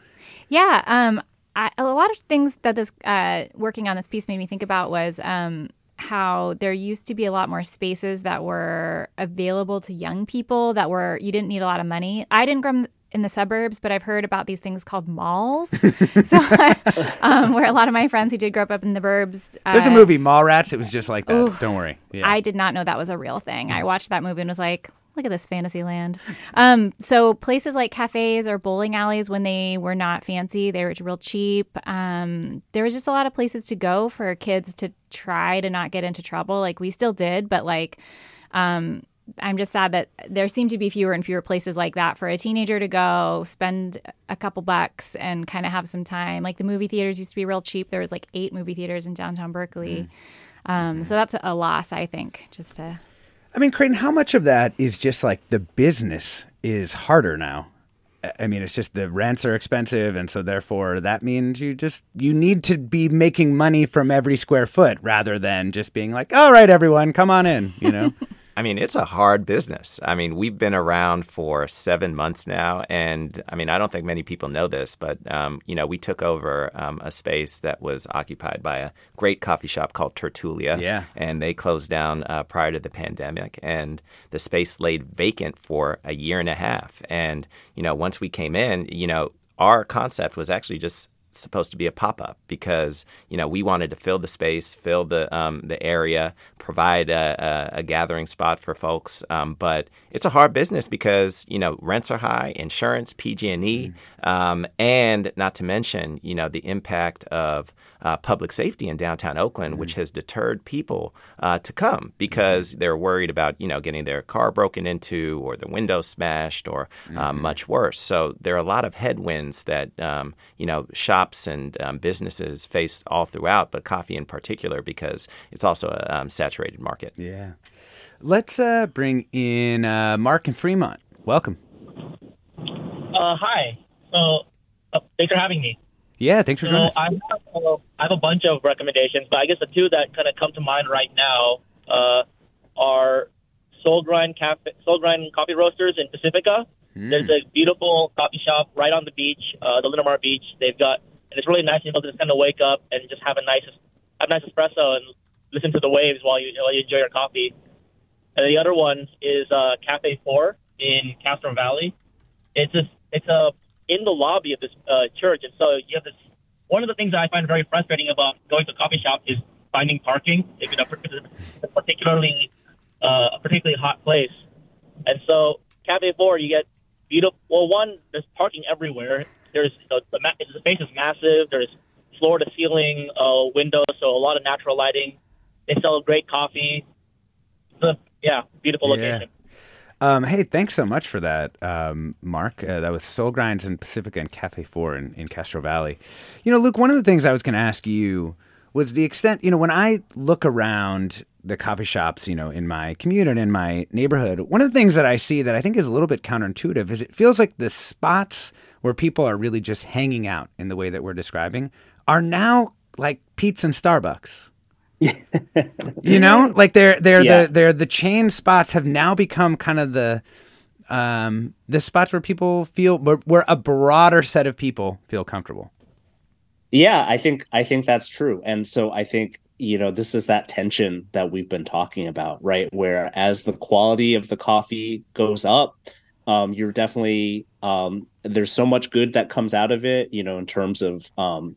Yeah, um, I, a lot of things that this uh, working on this piece made me think about was um, how there used to be a lot more spaces that were available to young people that were you didn't need a lot of money. I didn't grow up in the suburbs, but I've heard about these things called malls. so, um, where a lot of my friends who did grow up in the burbs, There's a uh, movie Mallrats. It was just like that. Ooh. Don't worry. Yeah. I did not know that was a real thing. I watched that movie and was like, look at this fantasy land. Um, so places like cafes or bowling alleys, when they were not fancy, they were real cheap. Um, there was just a lot of places to go for kids to try to not get into trouble. Like we still did, but like, um, I'm just sad that there seem to be fewer and fewer places like that for a teenager to go spend a couple bucks and kind of have some time. Like the movie theaters used to be real cheap. There was like eight movie theaters in downtown Berkeley. Um, so that's a loss, I think, just to I mean, Creighton, how much of that is just like the business is harder now? I mean, it's just the rents are expensive, and so therefore that means you just you need to be making money from every square foot rather than just being like, "All right, everyone, come on in," you know. I mean, it's a hard business. I mean, we've been around for seven months now, and I mean, I don't think many people know this, but um, you know, we took over um, a space that was occupied by a great coffee shop called Tertulia. Yeah. and they closed down uh, prior to the pandemic, and the space laid vacant for a year and a half. And you know, once we came in, you know, our concept was actually just supposed to be a pop up because you know we wanted to fill the space, fill the um, the area, provide a, a, a, gathering spot for folks. Um, but it's a hard business because you know rents are high, insurance, PG&E, mm-hmm. um, and not to mention you know the impact of uh, public safety in downtown Oakland, mm-hmm. which has deterred people uh, to come because mm-hmm. they're worried about you know getting their car broken into or the windows smashed or um, mm-hmm. much worse. So there are a lot of headwinds that um, you know shops and um, businesses face all throughout, but coffee in particular because it's also a um, saturated market. Yeah. Let's uh, bring in uh, Mark and Fremont. Welcome. Uh, hi. So, uh, thanks for having me. Yeah, thanks for joining so us. I have, uh, I have a bunch of recommendations, but I guess the two that kind of come to mind right now uh, are Soul Grind Cafe, Soul Grind Coffee Roasters in Pacifica. Mm. There's a beautiful coffee shop right on the beach, uh, the Linda Mar Beach. They've got, and it's really nice able to just kind of wake up and just have a nice, have a nice espresso and listen to the waves while you while you enjoy your coffee. And the other one is uh, Cafe Four in Castro Valley. It's just it's a in the lobby of this uh, church, and so you have this. One of the things that I find very frustrating about going to a coffee shop is finding parking. If it's a particularly uh, a particularly hot place, and so Cafe Four, you get beautiful. Well, one, there's parking everywhere. There's the, the, the space is massive. There's floor to ceiling uh, windows, so a lot of natural lighting. They sell great coffee. The, yeah, beautiful yeah. location. Um, hey, thanks so much for that, um, Mark. Uh, that was Soul Grinds in Pacifica and Cafe Four in, in Castro Valley. You know, Luke, one of the things I was going to ask you was the extent, you know, when I look around the coffee shops, you know, in my commute and in my neighborhood, one of the things that I see that I think is a little bit counterintuitive is it feels like the spots where people are really just hanging out in the way that we're describing are now like Pete's and Starbucks you know, like they're they're yeah. the they're the chain spots have now become kind of the um the spots where people feel where, where a broader set of people feel comfortable. Yeah, I think I think that's true. And so I think you know this is that tension that we've been talking about right where as the quality of the coffee goes up um, you're definitely um, there's so much good that comes out of it you know in terms of um,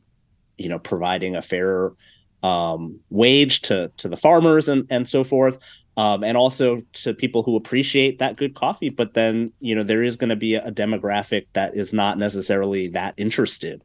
you know providing a fair um, wage to to the farmers and and so forth. Um, and also to people who appreciate that good coffee. But then, you know, there is going to be a demographic that is not necessarily that interested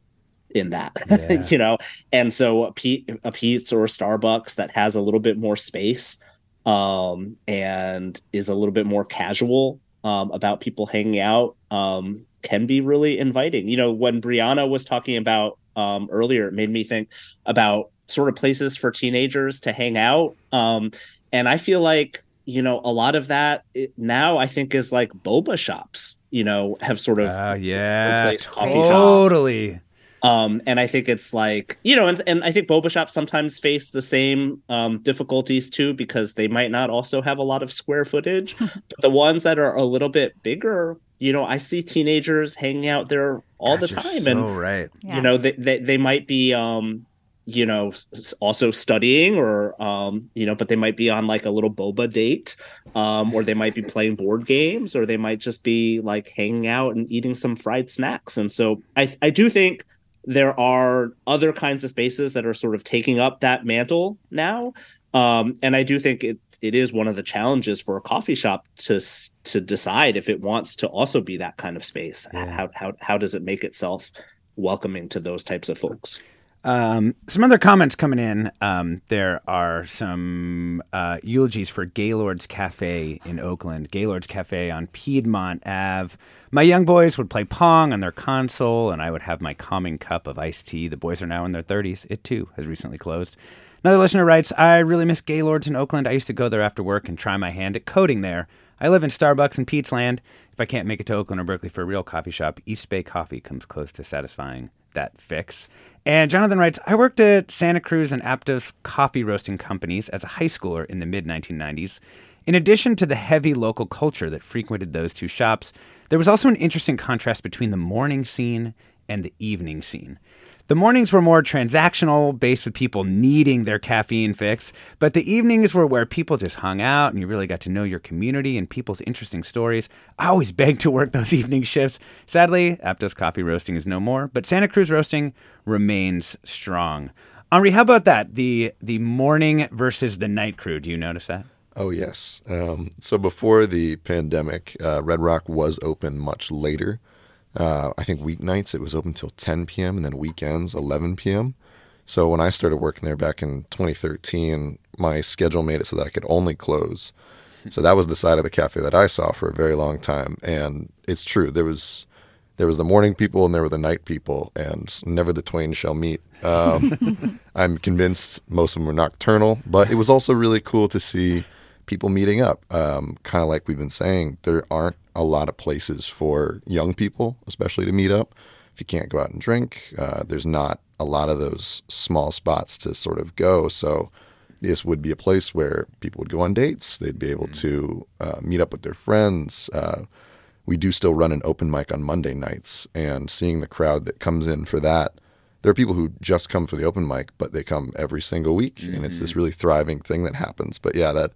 in that, yeah. you know. And so a, P- a Pete's or a Starbucks that has a little bit more space um, and is a little bit more casual um, about people hanging out um, can be really inviting. You know, when Briana was talking about um, earlier, it made me think about sort of places for teenagers to hang out. Um, and I feel like you know a lot of that now I think is like boba shops. You know, have sort of uh, yeah, totally. Um, and I think it's like you know, and and I think boba shops sometimes face the same um, difficulties too because they might not also have a lot of square footage. but the ones that are a little bit bigger, you know, I see teenagers hanging out there all God, the time, so and right. you know, they, they they might be um, you know also studying or um you know but they might be on like a little boba date um or they might be playing board games or they might just be like hanging out and eating some fried snacks. And so i i do think there are other kinds of spaces that are sort of taking up that mantle now. Um and i do think it it is one of the challenges for a coffee shop to to decide if it wants to also be that kind of space. Yeah. how how how does it make itself welcoming to those types of folks um, some other comments coming in. Um, there are some uh, eulogies for Gaylord's Cafe in Oakland. Gaylord's Cafe on Piedmont Ave. My young boys would play Pong on their console, and I would have my calming cup of iced tea. The boys are now in their 30s. It too has recently closed. Another listener writes I really miss Gaylord's in Oakland. I used to go there after work and try my hand at coding there. I live in Starbucks and Pete's Land. If I can't make it to Oakland or Berkeley for a real coffee shop, East Bay Coffee comes close to satisfying that fix. And Jonathan writes I worked at Santa Cruz and Aptos coffee roasting companies as a high schooler in the mid 1990s. In addition to the heavy local culture that frequented those two shops, there was also an interesting contrast between the morning scene and the evening scene. The mornings were more transactional, based with people needing their caffeine fix, but the evenings were where people just hung out and you really got to know your community and people's interesting stories. I always begged to work those evening shifts. Sadly, Aptos Coffee Roasting is no more, but Santa Cruz Roasting remains strong. Henri, how about that? The the morning versus the night crew. Do you notice that? Oh yes. Um, so before the pandemic, uh, Red Rock was open much later. Uh, I think weeknights it was open till 10 p.m. and then weekends 11 p.m. So when I started working there back in 2013, my schedule made it so that I could only close. So that was the side of the cafe that I saw for a very long time, and it's true. There was there was the morning people and there were the night people, and never the twain shall meet. Um, I'm convinced most of them were nocturnal, but it was also really cool to see people meeting up. Um, kind of like we've been saying, there aren't a lot of places for young people, especially to meet up. If you can't go out and drink, uh, there's not a lot of those small spots to sort of go. So this would be a place where people would go on dates. They'd be able to uh, meet up with their friends. Uh, we do still run an open mic on Monday nights, and seeing the crowd that comes in for that. There are people who just come for the open mic, but they come every single week, mm-hmm. and it's this really thriving thing that happens. But yeah, that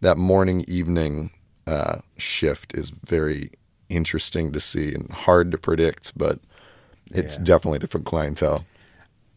that morning evening uh, shift is very interesting to see and hard to predict, but it's yeah. definitely different clientele.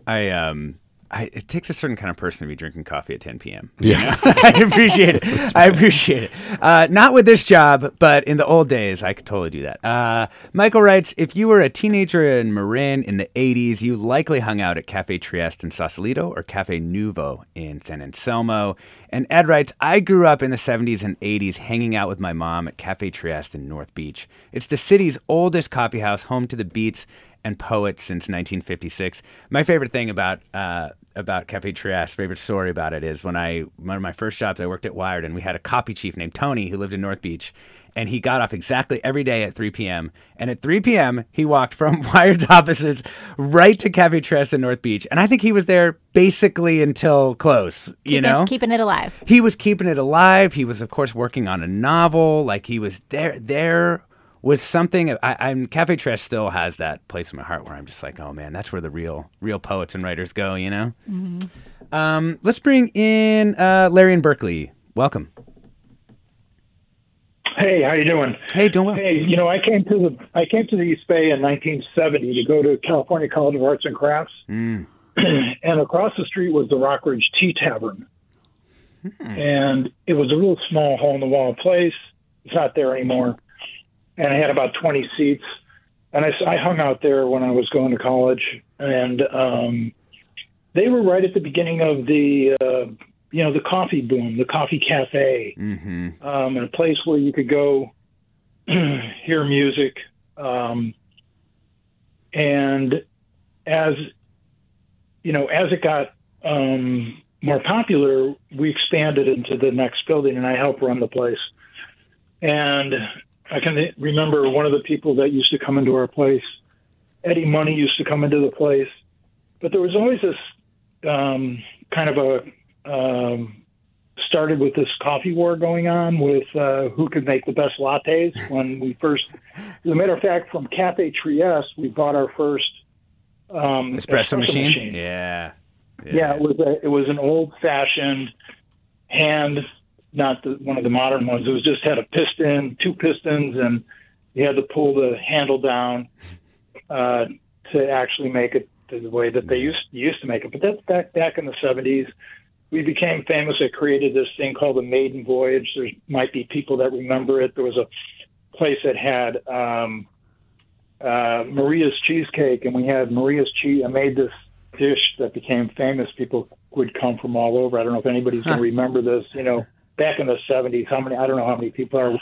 I um I, it takes a certain kind of person to be drinking coffee at 10 p.m. Yeah, I appreciate it. Right. I appreciate it. Uh, not with this job, but in the old days, I could totally do that. Uh, Michael writes, if you were a teenager in Marin in the 80s, you likely hung out at Cafe Trieste in Sausalito or Cafe Nuvo in San Anselmo. And Ed writes, I grew up in the 70s and 80s hanging out with my mom at Cafe Trieste in North Beach. It's the city's oldest coffee house, home to the Beats and poets since 1956. My favorite thing about uh, about Cafe Trieste, favorite story about it is when I one of my first jobs I worked at Wired and we had a copy chief named Tony who lived in North Beach and he got off exactly every day at 3 p.m. And at 3 p.m. he walked from Wired's offices right to Cafe Trieste in North Beach, and I think he was there basically until close. You know, keeping it alive. He was keeping it alive. He was, of course, working on a novel. Like he was there there was something I, am Cafe Trieste still has that place in my heart where I'm just like, oh man, that's where the real real poets and writers go, you know. Mm-hmm. Um, let's bring in uh, Larry in Berkeley. Welcome. Hey, how you doing? Hey, doing well. Hey, you know, I came to the I came to the East Bay in 1970 to go to California College of Arts and Crafts, mm. and across the street was the Rockridge Tea Tavern, hmm. and it was a real small hole in the wall place. It's not there anymore and I had about 20 seats. And I, I hung out there when I was going to college, and um, they were right at the beginning of the, uh, you know, the coffee boom, the coffee cafe, mm-hmm. um, a place where you could go hear music. Um, and as you know, as it got um, more popular, we expanded into the next building, and I helped run the place. And I can remember one of the people that used to come into our place. Eddie Money used to come into the place, but there was always this um, kind of a um, started with this coffee war going on with uh, who could make the best lattes. When we first, as a matter of fact, from Cafe Trieste, we bought our first um, espresso, espresso machine. machine. Yeah. yeah, yeah, it was a, it was an old fashioned hand not the, one of the modern ones. It was just had a piston, two pistons, and you had to pull the handle down uh, to actually make it the way that they used used to make it. But that's back back in the seventies. We became famous. I created this thing called the Maiden Voyage. There might be people that remember it. There was a place that had um, uh, Maria's cheesecake, and we had Maria's cheese. I made this dish that became famous. People would come from all over. I don't know if anybody's going to remember this. You know, back in the 70s. How many? I don't know how many people are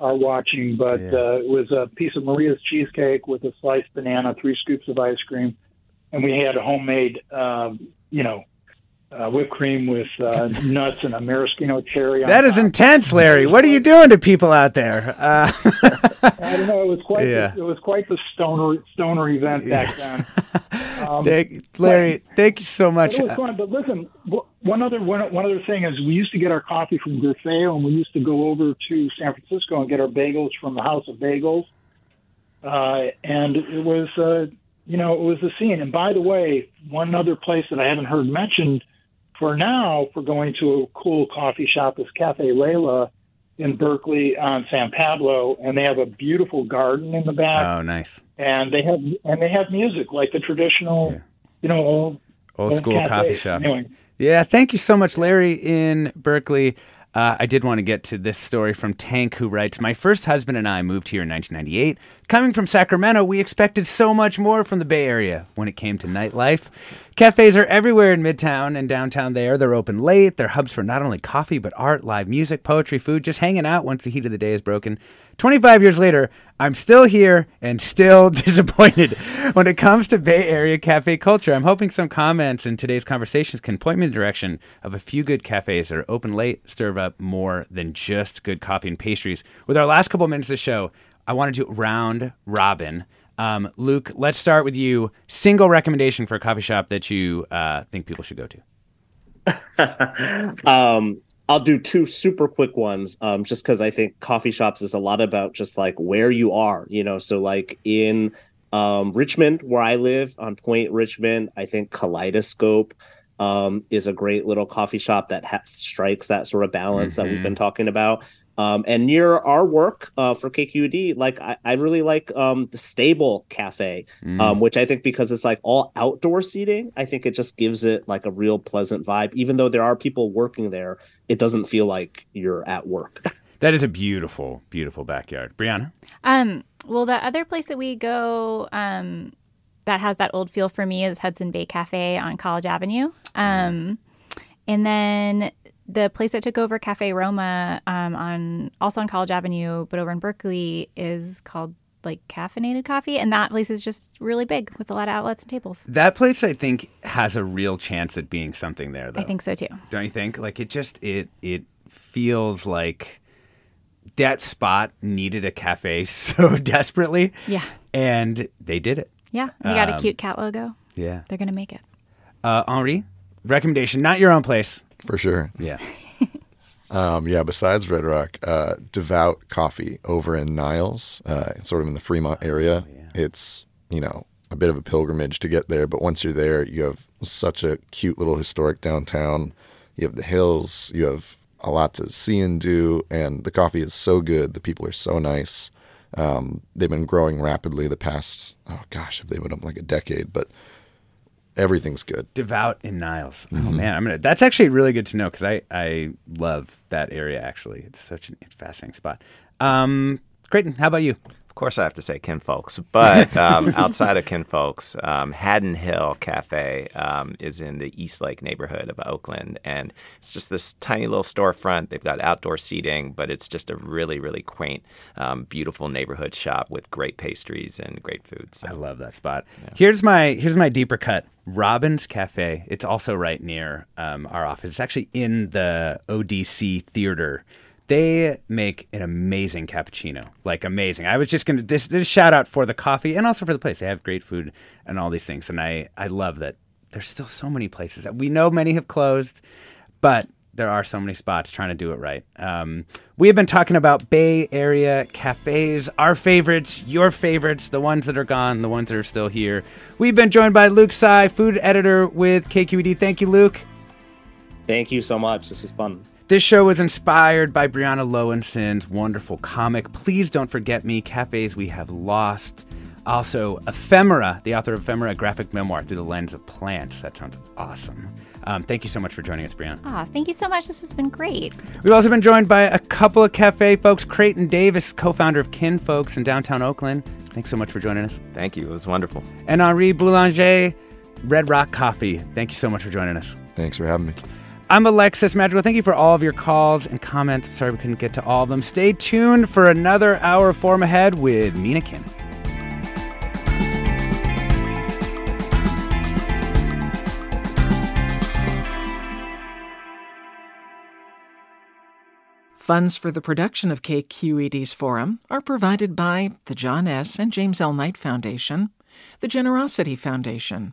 are watching, but yeah. uh, it was a piece of Maria's cheesecake with a sliced banana, three scoops of ice cream, and we had a homemade, um, you know, uh, whipped cream with uh, nuts and a maraschino cherry. That is top. intense, Larry. What are you doing to people out there? Uh... I don't know. It was quite. Yeah. The, it was quite the stoner stoner event back then. Um, thank, Larry, but, thank you so much. It was fun, but listen, one other one, one other thing is we used to get our coffee from Graffeo, and we used to go over to San Francisco and get our bagels from the House of Bagels, uh, and it was, uh, you know, it was the scene. And by the way, one other place that I haven't heard mentioned for now for going to a cool coffee shop is Cafe Leila in Berkeley on San Pablo, and they have a beautiful garden in the back. Oh, nice! And they have and they have music like the traditional, yeah. you know, old old, old school cafe. coffee shop. Anyway. Yeah, thank you so much, Larry in Berkeley. Uh, I did want to get to this story from Tank, who writes My first husband and I moved here in 1998. Coming from Sacramento, we expected so much more from the Bay Area when it came to nightlife. Cafes are everywhere in Midtown and downtown there. They're open late. They're hubs for not only coffee, but art, live music, poetry, food, just hanging out once the heat of the day is broken. 25 years later, I'm still here and still disappointed when it comes to Bay Area cafe culture. I'm hoping some comments in today's conversations can point me in the direction of a few good cafes that are open late, serve up more than just good coffee and pastries. With our last couple minutes of the show, I wanted to round robin. Um, Luke, let's start with you. Single recommendation for a coffee shop that you uh, think people should go to. um, I'll do two super quick ones, um, just because I think coffee shops is a lot about just like where you are, you know. So like in um, Richmond, where I live on Point Richmond, I think Kaleidoscope um, is a great little coffee shop that ha- strikes that sort of balance mm-hmm. that we've been talking about. Um, and near our work uh, for KQED, like I, I really like um, the Stable Cafe, mm. um, which I think because it's like all outdoor seating, I think it just gives it like a real pleasant vibe. Even though there are people working there, it doesn't feel like you're at work. that is a beautiful, beautiful backyard, Briana. Um, well, the other place that we go um, that has that old feel for me is Hudson Bay Cafe on College Avenue. Um, and then the place that took over Cafe Roma um, on also on College Avenue, but over in Berkeley, is called like caffeinated coffee, and that place is just really big with a lot of outlets and tables. That place, I think, has a real chance at being something there. Though I think so too. Don't you think? Like it just it it feels like that spot needed a cafe so desperately. Yeah, and they did it. Yeah, they got um, a cute cat logo. Yeah, they're gonna make it. Uh, Henri, recommendation, not your own place. For sure. Yeah. um, yeah, besides Red Rock, uh, Devout Coffee over in Niles, uh, sort of in the Fremont area. Oh, yeah. It's, you know, a bit of a pilgrimage to get there, but once you're there, you have such a cute little historic downtown. You have the hills, you have a lot to see and do, and the coffee is so good. The people are so nice. Um, they've been growing rapidly the past, oh gosh, have they been up like a decade, but everything's good. Devout in Niles. Oh, mm-hmm. Man, I'm gonna. That's actually really good to know because I I love that area. Actually, it's such a fascinating spot. Um, Creighton, how about you? Of course, I have to say Kinfolx, but um, outside of Kinfolx, um, Haddon Hill Cafe um, is in the East Lake neighborhood of Oakland, and it's just this tiny little storefront. They've got outdoor seating, but it's just a really, really quaint, um, beautiful neighborhood shop with great pastries and great food. So. I love that spot. Yeah. Here's my here's my deeper cut. Robin's Cafe. It's also right near um, our office. It's actually in the ODC theater they make an amazing cappuccino, like amazing. I was just gonna this this shout out for the coffee and also for the place. They have great food and all these things, and I I love that there's still so many places. That we know many have closed, but there are so many spots trying to do it right. Um, we have been talking about Bay Area cafes, our favorites, your favorites, the ones that are gone, the ones that are still here. We've been joined by Luke Tsai, food editor with KQED. Thank you, Luke. Thank you so much. This is fun. This show was inspired by Briana Loewinsohn's wonderful comic, Please Don't Forget Me Cafes We Have Lost. Also, Ephemera, the author of Ephemera, a graphic memoir through the lens of plants. That sounds awesome. Um, thank you so much for joining us, Briana. Ah, thank you so much. This has been great. We've also been joined by a couple of cafe folks. Creighton Davis, co founder of Kinfolx in downtown Oakland. Thanks so much for joining us. Thank you. It was wonderful. And Henri Boulanger, Red Rock Coffee. Thank you so much for joining us. Thanks for having me. I'm Alexis Madrigal. Thank you for all of your calls and comments. Sorry we couldn't get to all of them. Stay tuned for another hour of Forum Ahead with Mina Kim. Funds for the production of KQED's Forum are provided by the John S. and James L. Knight Foundation, the Generosity Foundation,